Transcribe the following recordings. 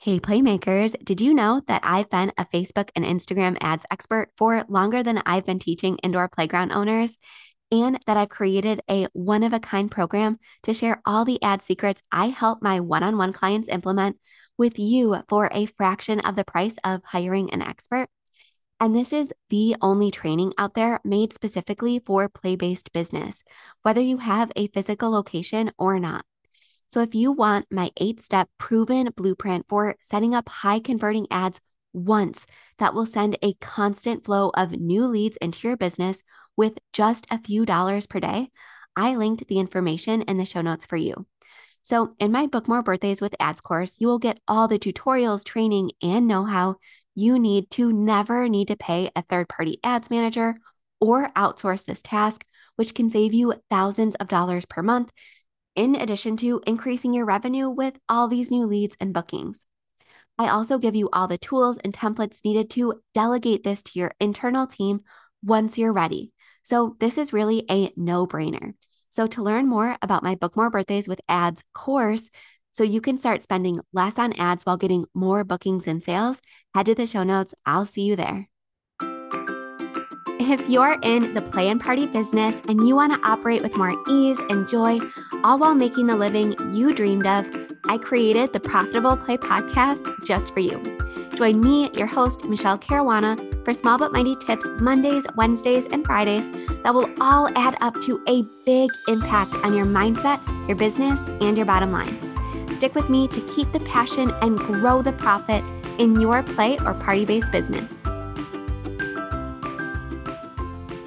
Hey, Playmakers, did you know that I've been a Facebook and Instagram ads expert for longer than I've been teaching indoor playground owners? And that I've created a one of a kind program to share all the ad secrets I help my one on one clients implement with you for a fraction of the price of hiring an expert? And this is the only training out there made specifically for play based business, whether you have a physical location or not. So if you want my eight step proven blueprint for setting up high converting ads once that will send a constant flow of new leads into your business with just a few dollars per day, I linked the information in the show notes for you. So, in my Book More Birthdays with Ads course, you will get all the tutorials, training, and know how you need to never need to pay a third party ads manager or outsource this task, which can save you thousands of dollars per month in addition to increasing your revenue with all these new leads and bookings. I also give you all the tools and templates needed to delegate this to your internal team once you're ready. So, this is really a no brainer. So, to learn more about my Book More Birthdays with Ads course, so you can start spending less on ads while getting more bookings and sales, head to the show notes. I'll see you there. If you're in the play and party business and you want to operate with more ease and joy, all while making the living you dreamed of, I created the Profitable Play podcast just for you. Join me, your host, Michele Caruana, for small but mighty tips Mondays, Wednesdays, and Fridays that will all add up to a big impact on your mindset, your business, and your bottom line. Stick with me to keep the passion and grow the profit in your play or party based business.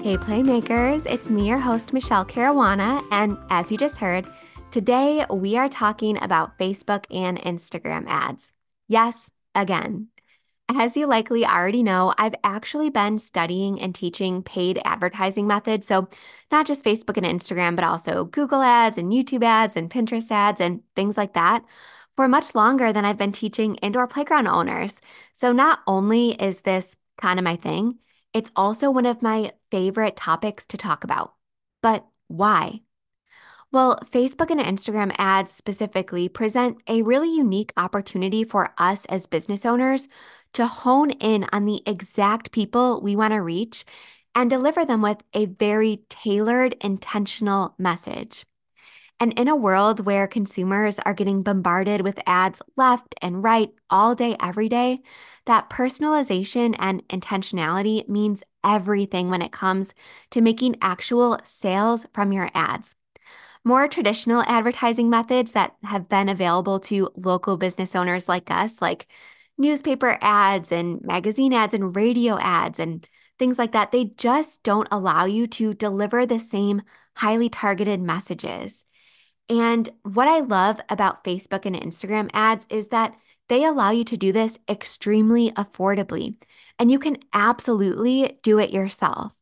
Hey, Playmakers, it's me, your host, Michele Caruana. And as you just heard, today we are talking about Facebook and Instagram ads. Yes, again. As you likely already know, I've actually been studying and teaching paid advertising methods. So, not just Facebook and Instagram, but also Google ads and YouTube ads and Pinterest ads and things like that for much longer than I've been teaching indoor playground owners. So, not only is this kind of my thing, it's also one of my favorite topics to talk about. But why? Well, Facebook and Instagram ads specifically present a really unique opportunity for us as business owners to hone in on the exact people we want to reach and deliver them with a very tailored, intentional message. And in a world where consumers are getting bombarded with ads left and right all day, every day, that personalization and intentionality means everything when it comes to making actual sales from your ads. More traditional advertising methods that have been available to local business owners like us, like newspaper ads and magazine ads and radio ads and things like that, they just don't allow you to deliver the same highly targeted messages. And what I love about Facebook and Instagram ads is that they allow you to do this extremely affordably, and you can absolutely do it yourself.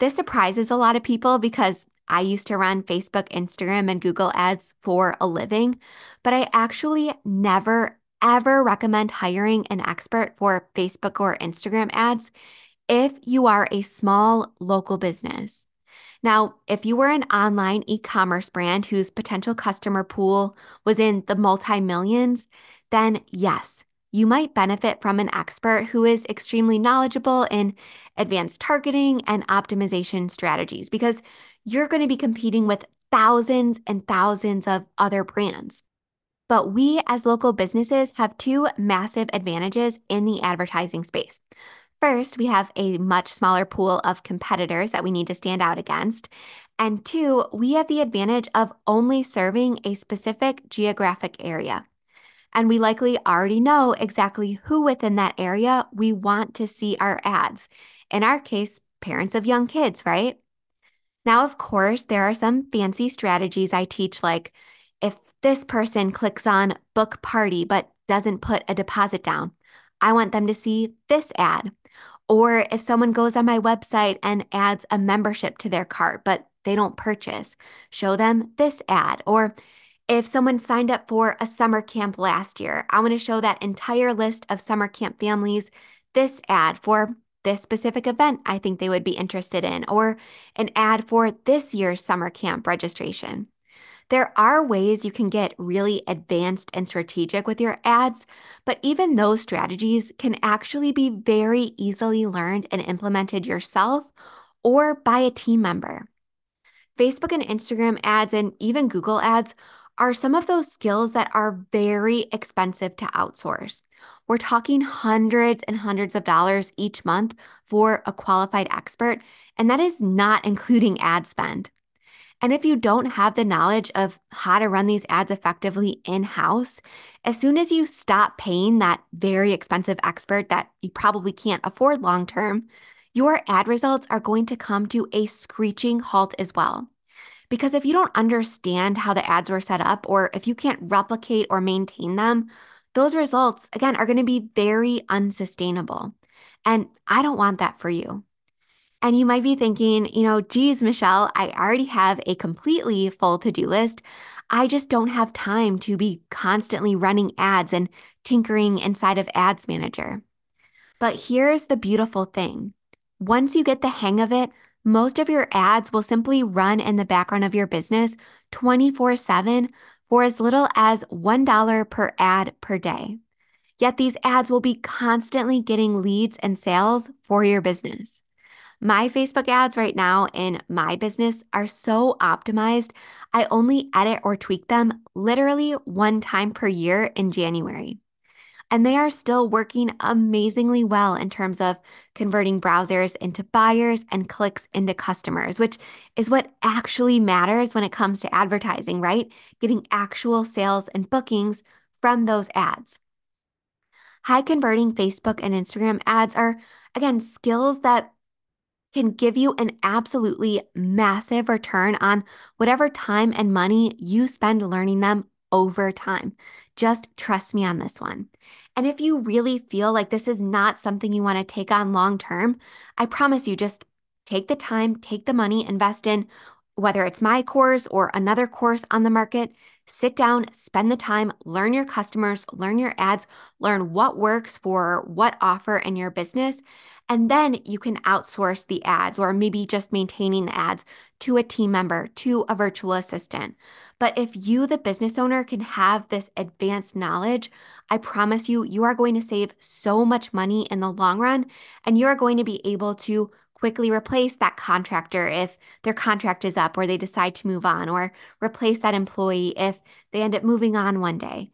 This surprises a lot of people because I used to run Facebook, Instagram, and Google ads for a living, but I actually never, ever recommend hiring an expert for Facebook or Instagram ads if you are a small local business. Now, if you were an online e commerce brand whose potential customer pool was in the multi millions, then yes, you might benefit from an expert who is extremely knowledgeable in advanced targeting and optimization strategies because you're going to be competing with thousands and thousands of other brands. But we as local businesses have two massive advantages in the advertising space. First, we have a much smaller pool of competitors that we need to stand out against. And two, we have the advantage of only serving a specific geographic area. And we likely already know exactly who within that area we want to see our ads. In our case, parents of young kids, right? Now, of course, there are some fancy strategies I teach, like if this person clicks on book party but doesn't put a deposit down, I want them to see this ad. Or if someone goes on my website and adds a membership to their cart, but they don't purchase, show them this ad. Or if someone signed up for a summer camp last year, I want to show that entire list of summer camp families this ad for this specific event I think they would be interested in, or an ad for this year's summer camp registration. There are ways you can get really advanced and strategic with your ads, but even those strategies can actually be very easily learned and implemented yourself or by a team member. Facebook and Instagram ads and even Google ads are some of those skills that are very expensive to outsource. We're talking hundreds and hundreds of dollars each month for a qualified expert, and that is not including ad spend. And if you don't have the knowledge of how to run these ads effectively in house, as soon as you stop paying that very expensive expert that you probably can't afford long term, your ad results are going to come to a screeching halt as well. Because if you don't understand how the ads were set up, or if you can't replicate or maintain them, those results, again, are going to be very unsustainable. And I don't want that for you. And you might be thinking, you know, geez, Michele, I already have a completely full to do list. I just don't have time to be constantly running ads and tinkering inside of Ads Manager. But here's the beautiful thing once you get the hang of it, most of your ads will simply run in the background of your business 24 7 for as little as $1 per ad per day. Yet these ads will be constantly getting leads and sales for your business. My Facebook ads right now in my business are so optimized, I only edit or tweak them literally one time per year in January. And they are still working amazingly well in terms of converting browsers into buyers and clicks into customers, which is what actually matters when it comes to advertising, right? Getting actual sales and bookings from those ads. High converting Facebook and Instagram ads are, again, skills that can give you an absolutely massive return on whatever time and money you spend learning them over time. Just trust me on this one. And if you really feel like this is not something you want to take on long term, I promise you just take the time, take the money, invest in whether it's my course or another course on the market. Sit down, spend the time, learn your customers, learn your ads, learn what works for what offer in your business. And then you can outsource the ads or maybe just maintaining the ads to a team member, to a virtual assistant. But if you, the business owner, can have this advanced knowledge, I promise you, you are going to save so much money in the long run and you are going to be able to quickly replace that contractor if their contract is up or they decide to move on, or replace that employee if they end up moving on one day.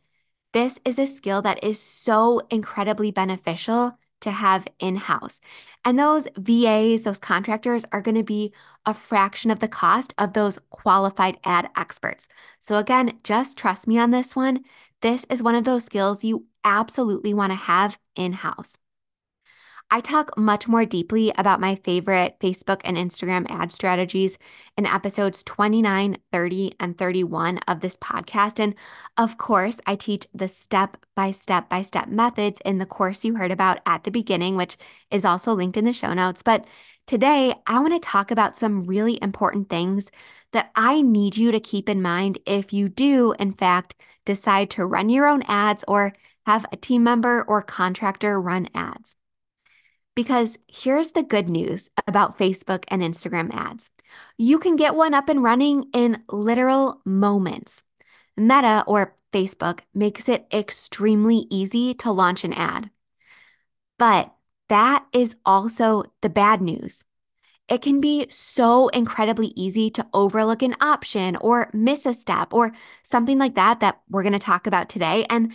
This is a skill that is so incredibly beneficial to have in house. And those VAs, those contractors are going to be a fraction of the cost of those qualified ad experts. So, again, just trust me on this one. This is one of those skills you absolutely want to have in house. I talk much more deeply about my favorite Facebook and Instagram ad strategies in episodes 29, 30, and 31 of this podcast. And of course, I teach the step by step by step methods in the course you heard about at the beginning, which is also linked in the show notes. But today, I want to talk about some really important things that I need you to keep in mind if you do, in fact, decide to run your own ads or have a team member or contractor run ads. Because here's the good news about Facebook and Instagram ads you can get one up and running in literal moments. Meta or Facebook makes it extremely easy to launch an ad. But that is also the bad news. It can be so incredibly easy to overlook an option or miss a step or something like that that we're going to talk about today. And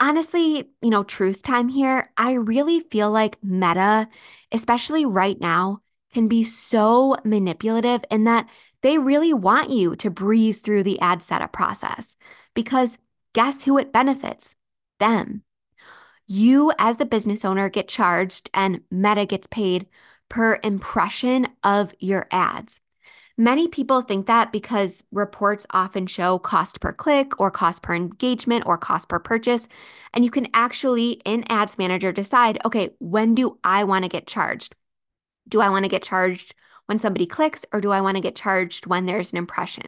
honestly, you know, truth time here, I really feel like Meta, especially right now, can be so manipulative in that they really want you to breeze through the ad setup process because guess who it benefits? Them. You, as the business owner, get charged and Meta gets paid per impression of your ads. Many people think that because reports often show cost per click or cost per engagement or cost per purchase. And you can actually, in Ads Manager, decide okay, when do I want to get charged? Do I want to get charged when somebody clicks or do I want to get charged when there's an impression?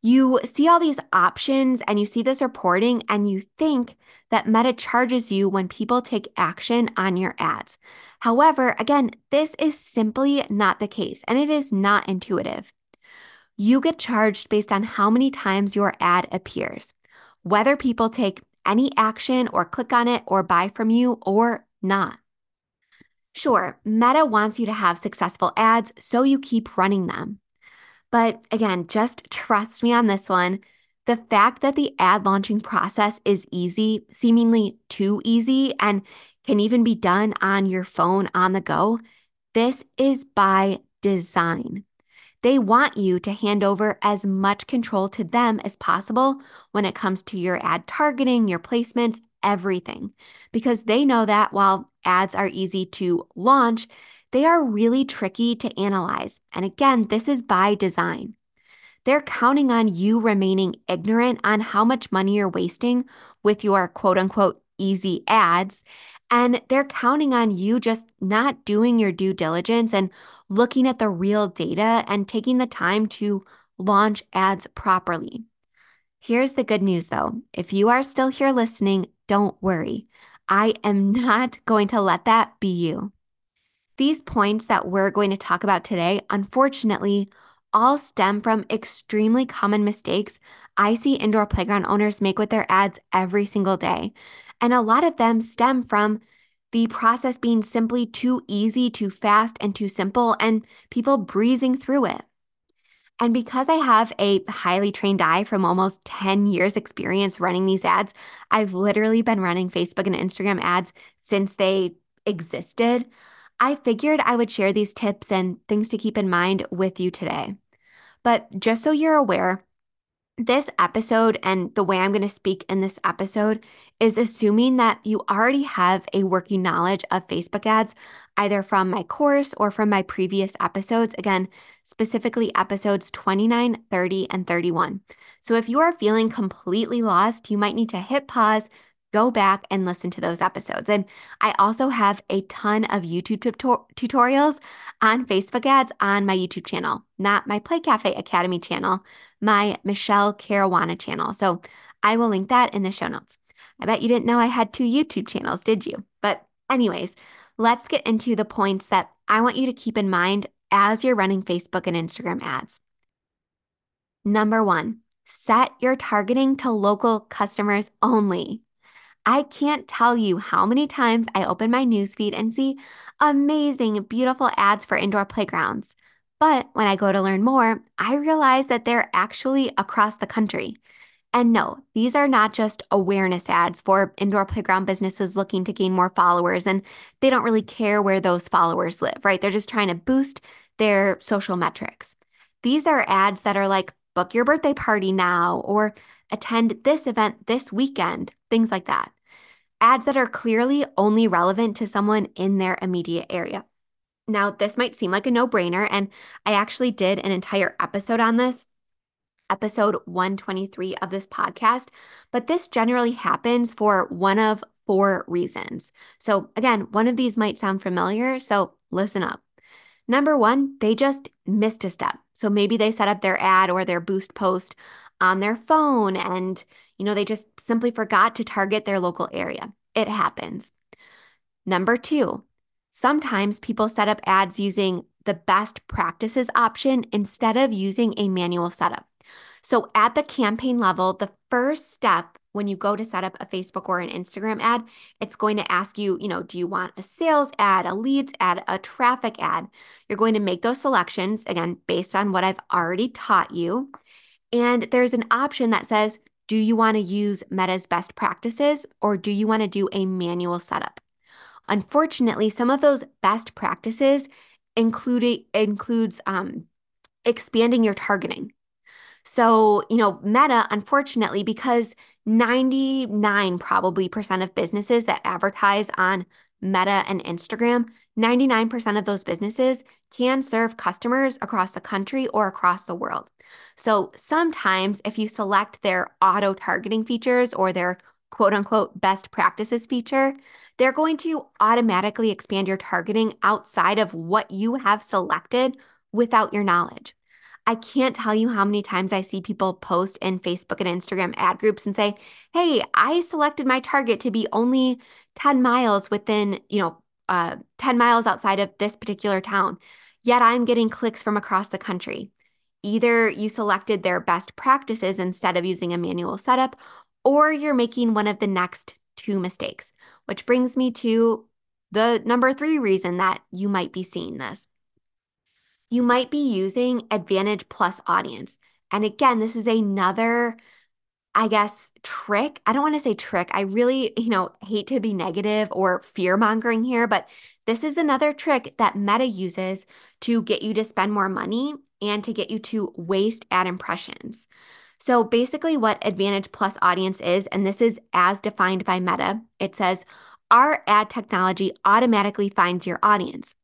You see all these options and you see this reporting and you think that Meta charges you when people take action on your ads. However, again, this is simply not the case and it is not intuitive. you get charged based on how many times your ad appears, whether people take any action or click on it or buy from you or not. Sure, Meta wants you to have successful ads, so you keep running them. But again, just trust me on this one. The fact that the ad launching process is easy, seemingly too easy, and can even be done on your phone on the go, this is by design. They want you to hand over as much control to them as possible when it comes to your ad targeting, your placements, everything, because they know that while ads are easy to launch, they are really tricky to analyze. And again, this is by design. They're counting on you remaining ignorant on how much money you're wasting with your quote unquote easy ads. And they're counting on you just not doing your due diligence and looking at the real data and taking the time to launch ads properly. Here's the good news though if you are still here listening, don't worry. I am not going to let that be you. These points that we're going to talk about today, unfortunately, all stem from extremely common mistakes I see indoor playground owners make with their ads every single day. And a lot of them stem from the process being simply too easy, too fast, and too simple, and people breezing through it. And because I have a highly trained eye from almost 10 years experience running these ads, I've literally been running Facebook and Instagram ads since they existed. I figured I would share these tips and things to keep in mind with you today. But just so you're aware, this episode and the way I'm going to speak in this episode is assuming that you already have a working knowledge of Facebook ads, either from my course or from my previous episodes. Again, specifically episodes 29, 30, and 31. So if you are feeling completely lost, you might need to hit pause, go back and listen to those episodes. And I also have a ton of YouTube tutor- tutorials on Facebook ads on my YouTube channel, not my Play Cafe Academy channel, my Michele Caruana channel. So I will link that in the show notes. I bet you didn't know I had two YouTube channels, did you? But, anyways, let's get into the points that I want you to keep in mind as you're running Facebook and Instagram ads. Number one, set your targeting to local customers only. I can't tell you how many times I open my newsfeed and see amazing, beautiful ads for indoor playgrounds. But when I go to learn more, I realize that they're actually across the country. And no, these are not just awareness ads for indoor playground businesses looking to gain more followers, and they don't really care where those followers live, right? They're just trying to boost their social metrics. These are ads that are like, book your birthday party now, or attend this event this weekend, things like that ads that are clearly only relevant to someone in their immediate area. Now, this might seem like a no brainer, and I actually did an entire episode on this, episode 123 of this podcast, but this generally happens for one of four reasons. So, again, one of these might sound familiar, so listen up. Number one, they just missed a step. So maybe they set up their ad or their boost post on their phone and you know, they just simply forgot to target their local area. It happens. Number two, sometimes people set up ads using the best practices option instead of using a manual setup. So at the campaign level, the first step when you go to set up a Facebook or an Instagram ad, it's going to ask you, you know, do you want a sales ad, a leads ad, a traffic ad? You're going to make those selections again based on what I've already taught you. And there's an option that says, do you want to use Meta's best practices or do you want to do a manual setup? Unfortunately, some of those best practices include includes um, expanding your targeting. So, you know, Meta, unfortunately, because 99 probably percent of businesses that advertise on Meta and Instagram, 99% of those businesses can serve customers across the country or across the world. So sometimes if you select their auto targeting features or their quote unquote best practices feature, they're going to automatically expand your targeting outside of what you have selected without your knowledge. I can't tell you how many times I see people post in Facebook and Instagram ad groups and say, "Hey, I selected my target to be only 10 miles within, you know, uh, 10 miles outside of this particular town, yet I'm getting clicks from across the country." Either you selected their best practices instead of using a manual setup, or you're making one of the next two mistakes, which brings me to the number three reason that you might be seeing this. You might be using Advantage Plus Audience. And again, this is another I guess, trick. I don't want to say trick. I really, you know, hate to be negative or fear mongering here, but this is another trick that Meta uses to get you to spend more money and to get you to waste ad impressions. So basically, what Advantage Plus Audience is, and this is as defined by Meta, it says our ad technology automatically finds your audience.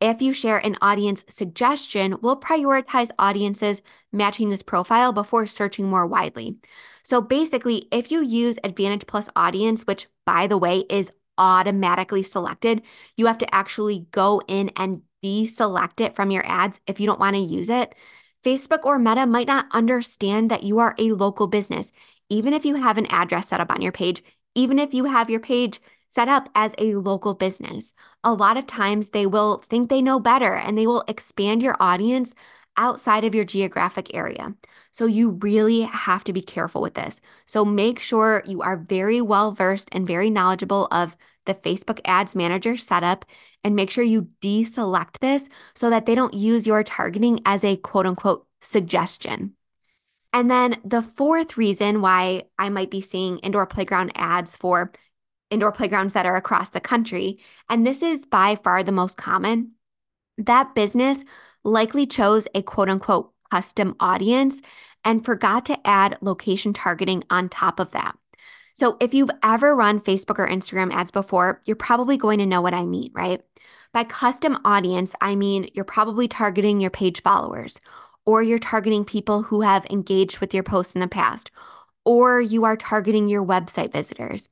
If you share an audience suggestion, we'll prioritize audiences matching this profile before searching more widely. So basically, if you use Advantage Plus Audience, which by the way is automatically selected, you have to actually go in and deselect it from your ads if you don't want to use it. Facebook or Meta might not understand that you are a local business, even if you have an address set up on your page, even if you have your page set up as a local business. A lot of times they will think they know better and they will expand your audience outside of your geographic area. So you really have to be careful with this. So make sure you are very well versed and very knowledgeable of the Facebook Ads Manager setup and make sure you deselect this so that they don't use your targeting as a quote unquote suggestion. And then the fourth reason why I might be seeing indoor playground ads for indoor playgrounds that are across the country, and this is by far the most common, that business likely chose a quote unquote custom audience and forgot to add location targeting on top of that. So, if you've ever run Facebook or Instagram ads before, you're probably going to know what I mean, right? By custom audience, I mean you're probably targeting your page followers, or you're targeting people who have engaged with your posts in the past, or you are targeting your website visitors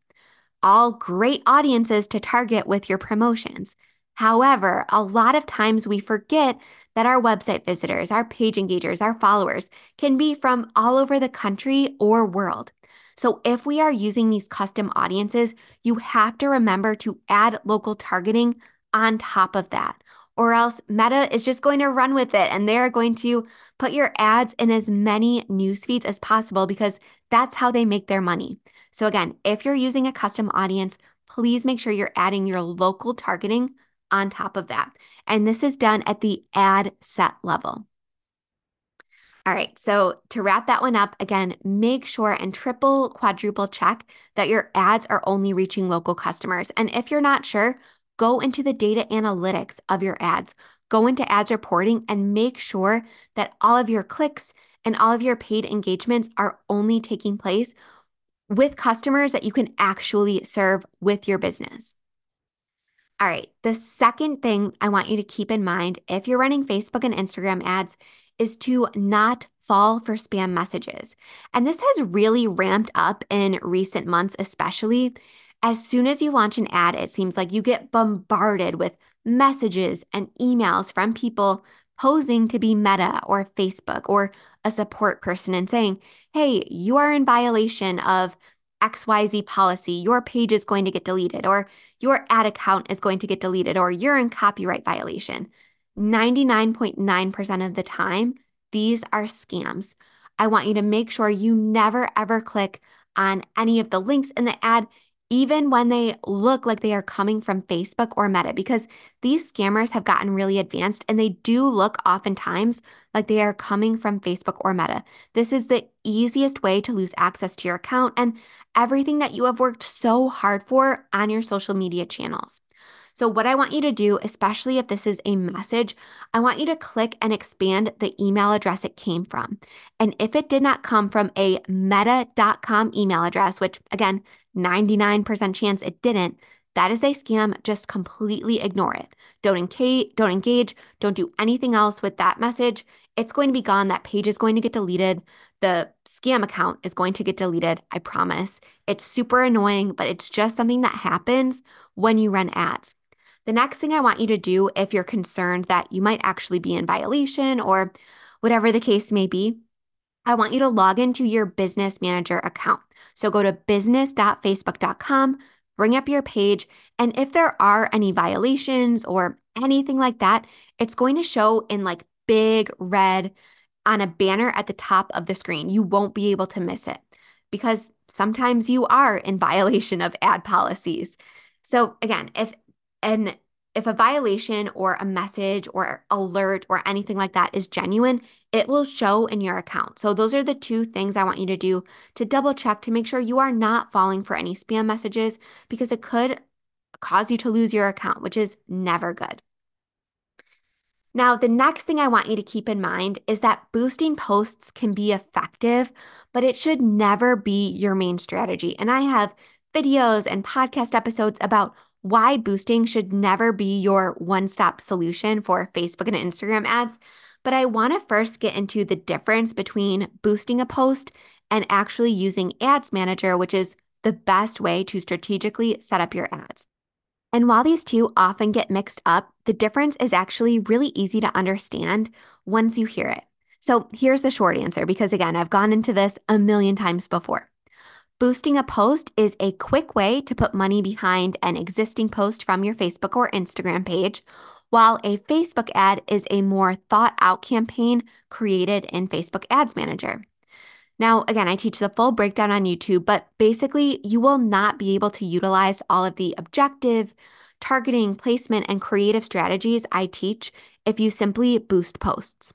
all great audiences to target with your promotions. However, a lot of times we forget that our website visitors, our page engagers, our followers can be from all over the country or world. So, if we are using these custom audiences, you have to remember to add local targeting on top of that, or else Meta is just going to run with it and they're going to put your ads in as many news feeds as possible because that's how they make their money. So, again, if you're using a custom audience, please make sure you're adding your local targeting on top of that. And this is done at the ad set level. All right, so to wrap that one up, again, make sure and triple, quadruple check that your ads are only reaching local customers. And if you're not sure, go into the data analytics of your ads, go into ads reporting, and make sure that all of your clicks and all of your paid engagements are only taking place with customers that you can actually serve with your business. All right, the second thing I want you to keep in mind if you're running Facebook and Instagram ads is to not fall for spam messages. And this has really ramped up in recent months, especially. As soon as you launch an ad, it seems like you get bombarded with messages and emails from people posing to be Meta or Facebook or a support person and saying, hey, you are in violation of XYZ policy, your page is going to get deleted, or your ad account is going to get deleted, or you're in copyright violation. 99.9% of the time, these are scams. I want you to make sure you never ever click on any of the links in the ad even when they look like they are coming from Facebook or Meta, because these scammers have gotten really advanced and they do look oftentimes like they are coming from Facebook or Meta. This is the easiest way to lose access to your account and everything that you have worked so hard for on your social media channels. So, what I want you to do, especially if this is a message, I want you to click and expand the email address it came from. And if it did not come from a meta.com email address, which again, 99% chance it didn't, that is a scam. Just completely ignore it. Don't engage, don't engage, don't do anything else with that message. It's going to be gone. That page is going to get deleted. The scam account is going to get deleted. I promise. It's super annoying, but it's just something that happens when you run ads. The next thing I want you to do if you're concerned that you might actually be in violation or whatever the case may be, I want you to log into your business manager account. So go to business.facebook.com, bring up your page, and if there are any violations or anything like that, it's going to show in like big red on a banner at the top of the screen. You won't be able to miss it because sometimes you are in violation of ad policies. So again, if an if a violation or a message or alert or anything like that is genuine, it will show in your account. So, those are the two things I want you to do to double check to make sure you are not falling for any spam messages because it could cause you to lose your account, which is never good. Now, the next thing I want you to keep in mind is that boosting posts can be effective, but it should never be your main strategy. And I have videos and podcast episodes about why boosting should never be your one stop solution for Facebook and Instagram ads. But I want to first get into the difference between boosting a post and actually using Ads Manager, which is the best way to strategically set up your ads. And while these two often get mixed up, the difference is actually really easy to understand once you hear it. So here's the short answer because, again, I've gone into this a million times before. Boosting a post is a quick way to put money behind an existing post from your Facebook or Instagram page, while a Facebook ad is a more thought out campaign created in Facebook Ads Manager. Now, again, I teach the full breakdown on YouTube, but basically, you will not be able to utilize all of the objective, targeting, placement, and creative strategies I teach if you simply boost posts.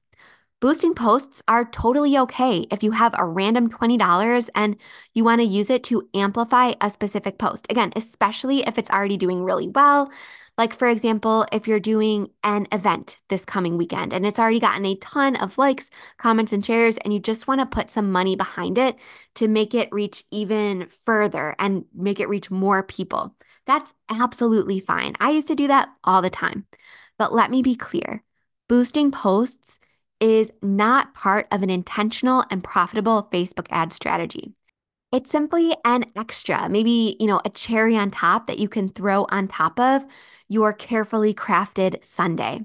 Boosting posts are totally okay if you have a random $20 and you want to use it to amplify a specific post. Again, especially if it's already doing really well. Like, for example, if you're doing an event this coming weekend and it's already gotten a ton of likes, comments, and shares, and you just want to put some money behind it to make it reach even further and make it reach more people. That's absolutely fine. I used to do that all the time. But let me be clear boosting posts is not part of an intentional and profitable Facebook ad strategy. It's simply an extra, maybe, you know, a cherry on top that you can throw on top of your carefully crafted sundae.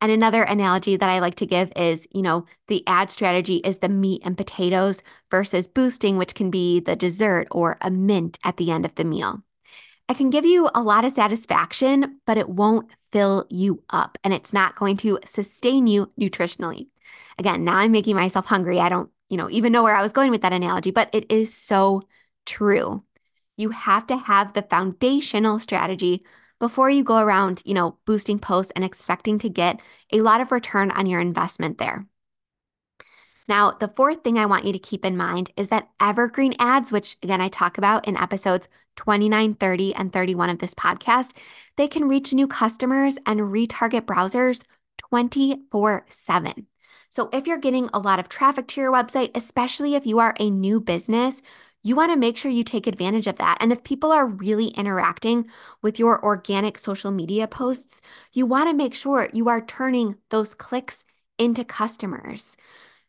And another analogy that I like to give is, you know, the ad strategy is the meat and potatoes versus boosting, which can be the dessert or a mint at the end of the meal. It can give you a lot of satisfaction, but it won't fill you up and it's not going to sustain you nutritionally. Again, now I'm making myself hungry. I don't, you know, even know where I was going with that analogy, but it is so true. You have to have the foundational strategy before you go around, you know, boosting posts and expecting to get a lot of return on your investment there. Now, the fourth thing I want you to keep in mind is that evergreen ads, which again I talk about in episodes 29, 30, and 31 of this podcast, they can reach new customers and retarget browsers 24 7. So, if you're getting a lot of traffic to your website, especially if you are a new business, you want to make sure you take advantage of that. And if people are really interacting with your organic social media posts, you want to make sure you are turning those clicks into customers.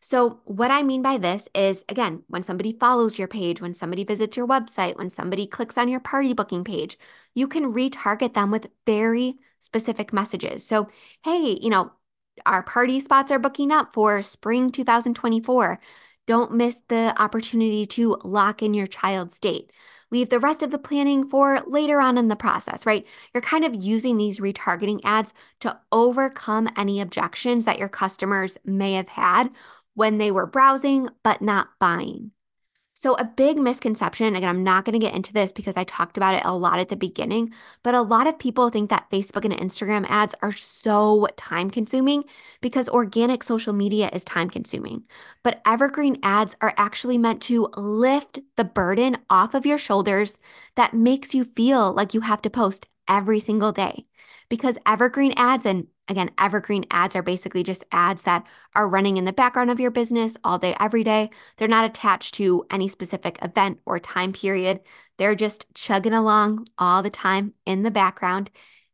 So, what I mean by this is again, when somebody follows your page, when somebody visits your website, when somebody clicks on your party booking page, you can retarget them with very specific messages. So, hey, you know, our party spots are booking up for spring 2024. Don't miss the opportunity to lock in your child's date. Leave the rest of the planning for later on in the process, right? You're kind of using these retargeting ads to overcome any objections that your customers may have had when they were browsing but not buying. So, a big misconception, again, I'm not going to get into this because I talked about it a lot at the beginning, but a lot of people think that Facebook and Instagram ads are so time consuming because organic social media is time consuming. But evergreen ads are actually meant to lift the burden off of your shoulders that makes you feel like you have to post every single day because evergreen ads and Again, evergreen ads are basically just ads that are running in the background of your business all day, every day. They're not attached to any specific event or time period. They're just chugging along all the time in the background.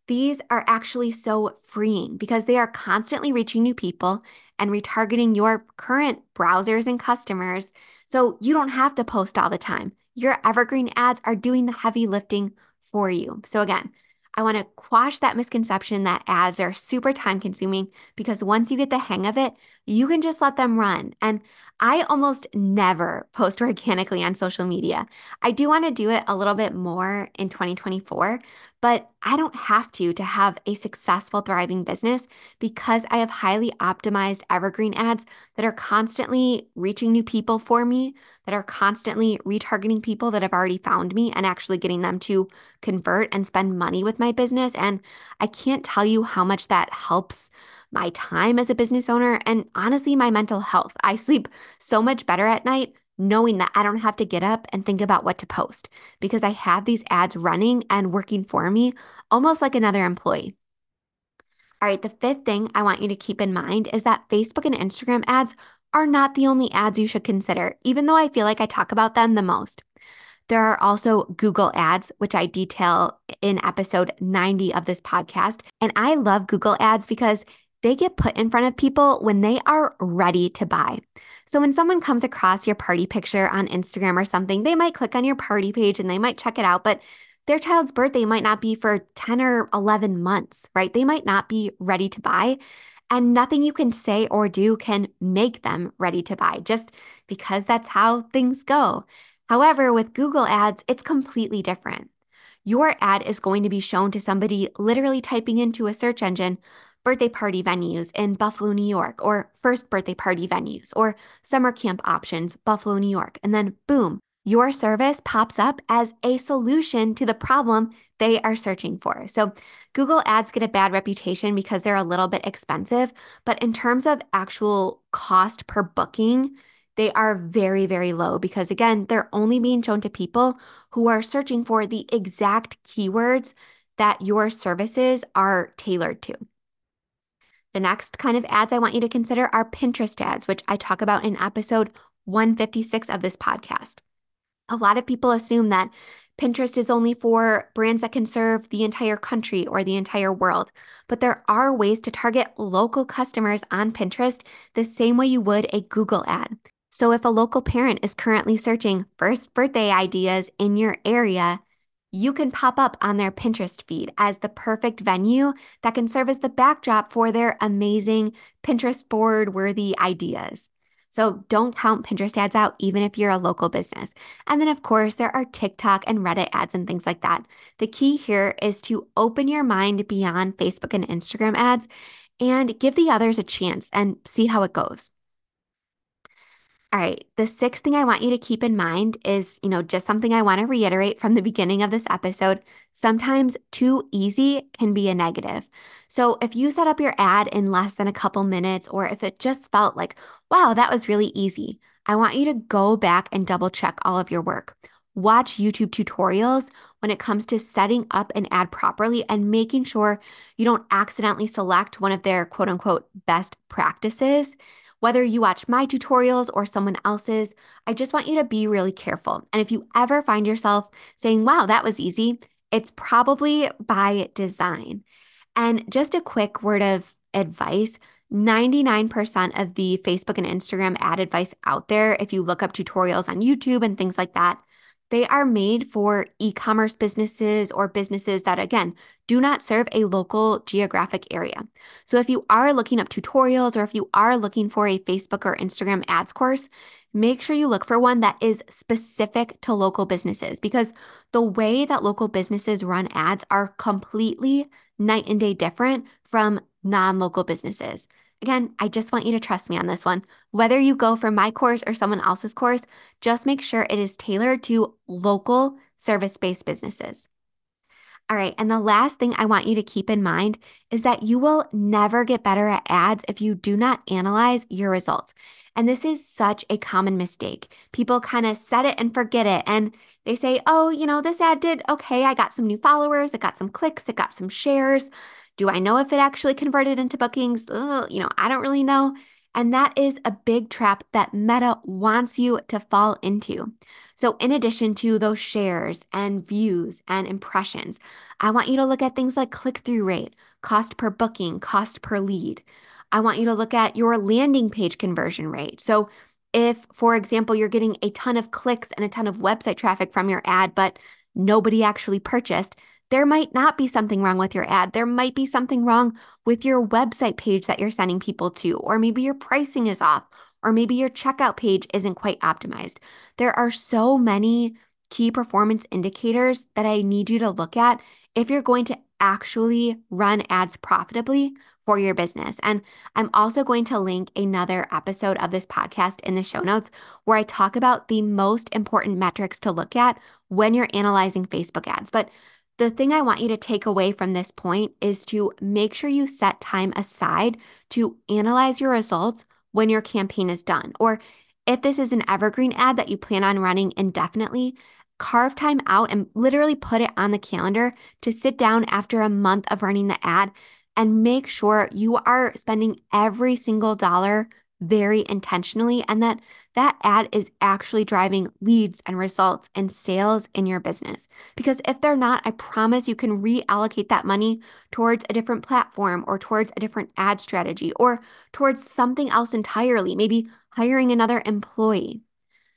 These are actually so freeing because they are constantly reaching new people and retargeting your current browsers and customers. So you don't have to post all the time. Your evergreen ads are doing the heavy lifting for you. So, again, I want to quash that misconception that ads are super time consuming because once you get the hang of it, you can just let them run. And I almost never post organically on social media. I do want to do it a little bit more in 2024, but I don't have to to have a successful, thriving business because I have highly optimized evergreen ads that are constantly reaching new people for me, that are constantly retargeting people that have already found me and actually getting them to convert and spend money with my business. And I can't tell you how much that helps my time as a business owner and honestly, my mental health. I sleep so much better at night knowing that I don't have to get up and think about what to post because I have these ads running and working for me almost like another employee. All right, the fifth thing I want you to keep in mind is that Facebook and Instagram ads are not the only ads you should consider, even though I feel like I talk about them the most. There are also Google ads, which I detail in episode 90 of this podcast. And I love Google ads because they get put in front of people when they are ready to buy. So when someone comes across your party picture on Instagram or something, they might click on your party page and they might check it out, but their child's birthday might not be for 10 or 11 months, right? They might not be ready to buy. And nothing you can say or do can make them ready to buy just because that's how things go. However, with Google ads, it's completely different. Your ad is going to be shown to somebody literally typing into a search engine, birthday party venues in Buffalo, New York, or first birthday party venues, or summer camp options, Buffalo, New York. And then, boom, your service pops up as a solution to the problem they are searching for. So, Google ads get a bad reputation because they're a little bit expensive, but in terms of actual cost per booking, they are very, very low because, again, they're only being shown to people who are searching for the exact keywords that your services are tailored to. The next kind of ads I want you to consider are Pinterest ads, which I talk about in episode 156 of this podcast. A lot of people assume that Pinterest is only for brands that can serve the entire country or the entire world, but there are ways to target local customers on Pinterest the same way you would a Google ad. So if a local parent is currently searching first birthday ideas in your area, you can pop up on their Pinterest feed as the perfect venue that can serve as the backdrop for their amazing Pinterest board worthy ideas. So don't count Pinterest ads out, even if you're a local business. And then, of course, there are TikTok and Reddit ads and things like that. The key here is to open your mind beyond Facebook and Instagram ads and give the others a chance and see how it goes. All right. The sixth thing I want you to keep in mind is, you know, just something I want to reiterate from the beginning of this episode. Sometimes too easy can be a negative. So if you set up your ad in less than a couple minutes, or if it just felt like, wow, that was really easy, I want you to go back and double check all of your work. Watch YouTube tutorials when it comes to setting up an ad properly and making sure you don't accidentally select one of their quote unquote best practices whether you watch my tutorials or someone else's, I just want you to be really careful. And if you ever find yourself saying, wow, that was easy, it's probably by design. And just a quick word of advice 99% of the Facebook and Instagram ad advice out there, if you look up tutorials on YouTube and things like that, they are made for e commerce businesses or businesses that, again, do not serve a local geographic area. So, if you are looking up tutorials or if you are looking for a Facebook or Instagram ads course, make sure you look for one that is specific to local businesses because the way that local businesses run ads are completely night and day different from non local businesses. Again, I just want you to trust me on this one. Whether you go for my course or someone else's course, just make sure it is tailored to local service based businesses. All right. And the last thing I want you to keep in mind is that you will never get better at ads if you do not analyze your results. And this is such a common mistake. People kind of set it and forget it. And they say, oh, you know, this ad did okay. I got some new followers, it got some clicks, it got some shares. Do I know if it actually converted into bookings? Ugh, you know, I don't really know. And that is a big trap that Meta wants you to fall into. So, in addition to those shares and views and impressions, I want you to look at things like click through rate, cost per booking, cost per lead. I want you to look at your landing page conversion rate. So, if, for example, you're getting a ton of clicks and a ton of website traffic from your ad, but nobody actually purchased, there might not be something wrong with your ad. There might be something wrong with your website page that you're sending people to, or maybe your pricing is off, or maybe your checkout page isn't quite optimized. There are so many key performance indicators that I need you to look at if you're going to actually run ads profitably for your business. And I'm also going to link another episode of this podcast in the show notes where I talk about the most important metrics to look at when you're analyzing Facebook ads. But the thing I want you to take away from this point is to make sure you set time aside to analyze your results when your campaign is done. Or if this is an evergreen ad that you plan on running indefinitely, carve time out and literally put it on the calendar to sit down after a month of running the ad and make sure you are spending every single dollar very intentionally and that that ad is actually driving leads and results and sales in your business. Because if they're not, I promise you can reallocate that money towards a different platform or towards a different ad strategy or towards something else entirely, maybe hiring another employee.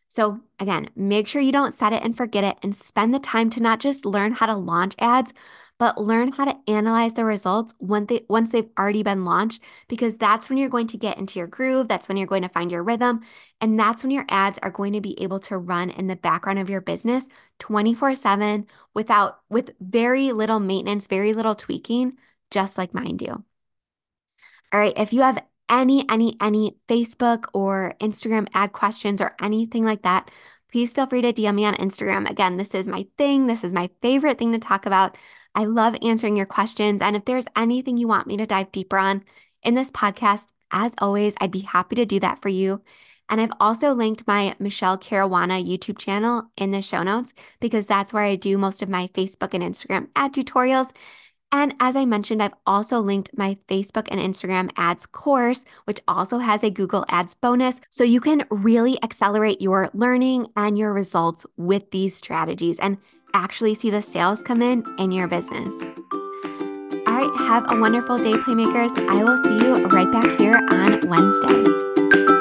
So, again, make sure you don't set it and forget it and spend the time to not just learn how to launch ads, but learn how to analyze the results when they, once they've already been launched, because that's when you're going to get into your groove. That's when you're going to find your rhythm. And that's when your ads are going to be able to run in the background of your business 24 7 without, with very little maintenance, very little tweaking, just like mine do. All right. If you have any, any, any Facebook or Instagram ad questions or anything like that, please feel free to DM me on Instagram. Again, this is my thing. This is my favorite thing to talk about. I love answering your questions. And if there's anything you want me to dive deeper on in this podcast, as always, I'd be happy to do that for you. And I've also linked my Michele Caruana YouTube channel in the show notes because that's where I do most of my Facebook and Instagram ad tutorials. And as I mentioned, I've also linked my Facebook and Instagram ads course, which also has a Google Ads bonus. So you can really accelerate your learning and your results with these strategies and actually see the sales come in in your business. All right, have a wonderful day, Playmakers. I will see you right back here on Wednesday.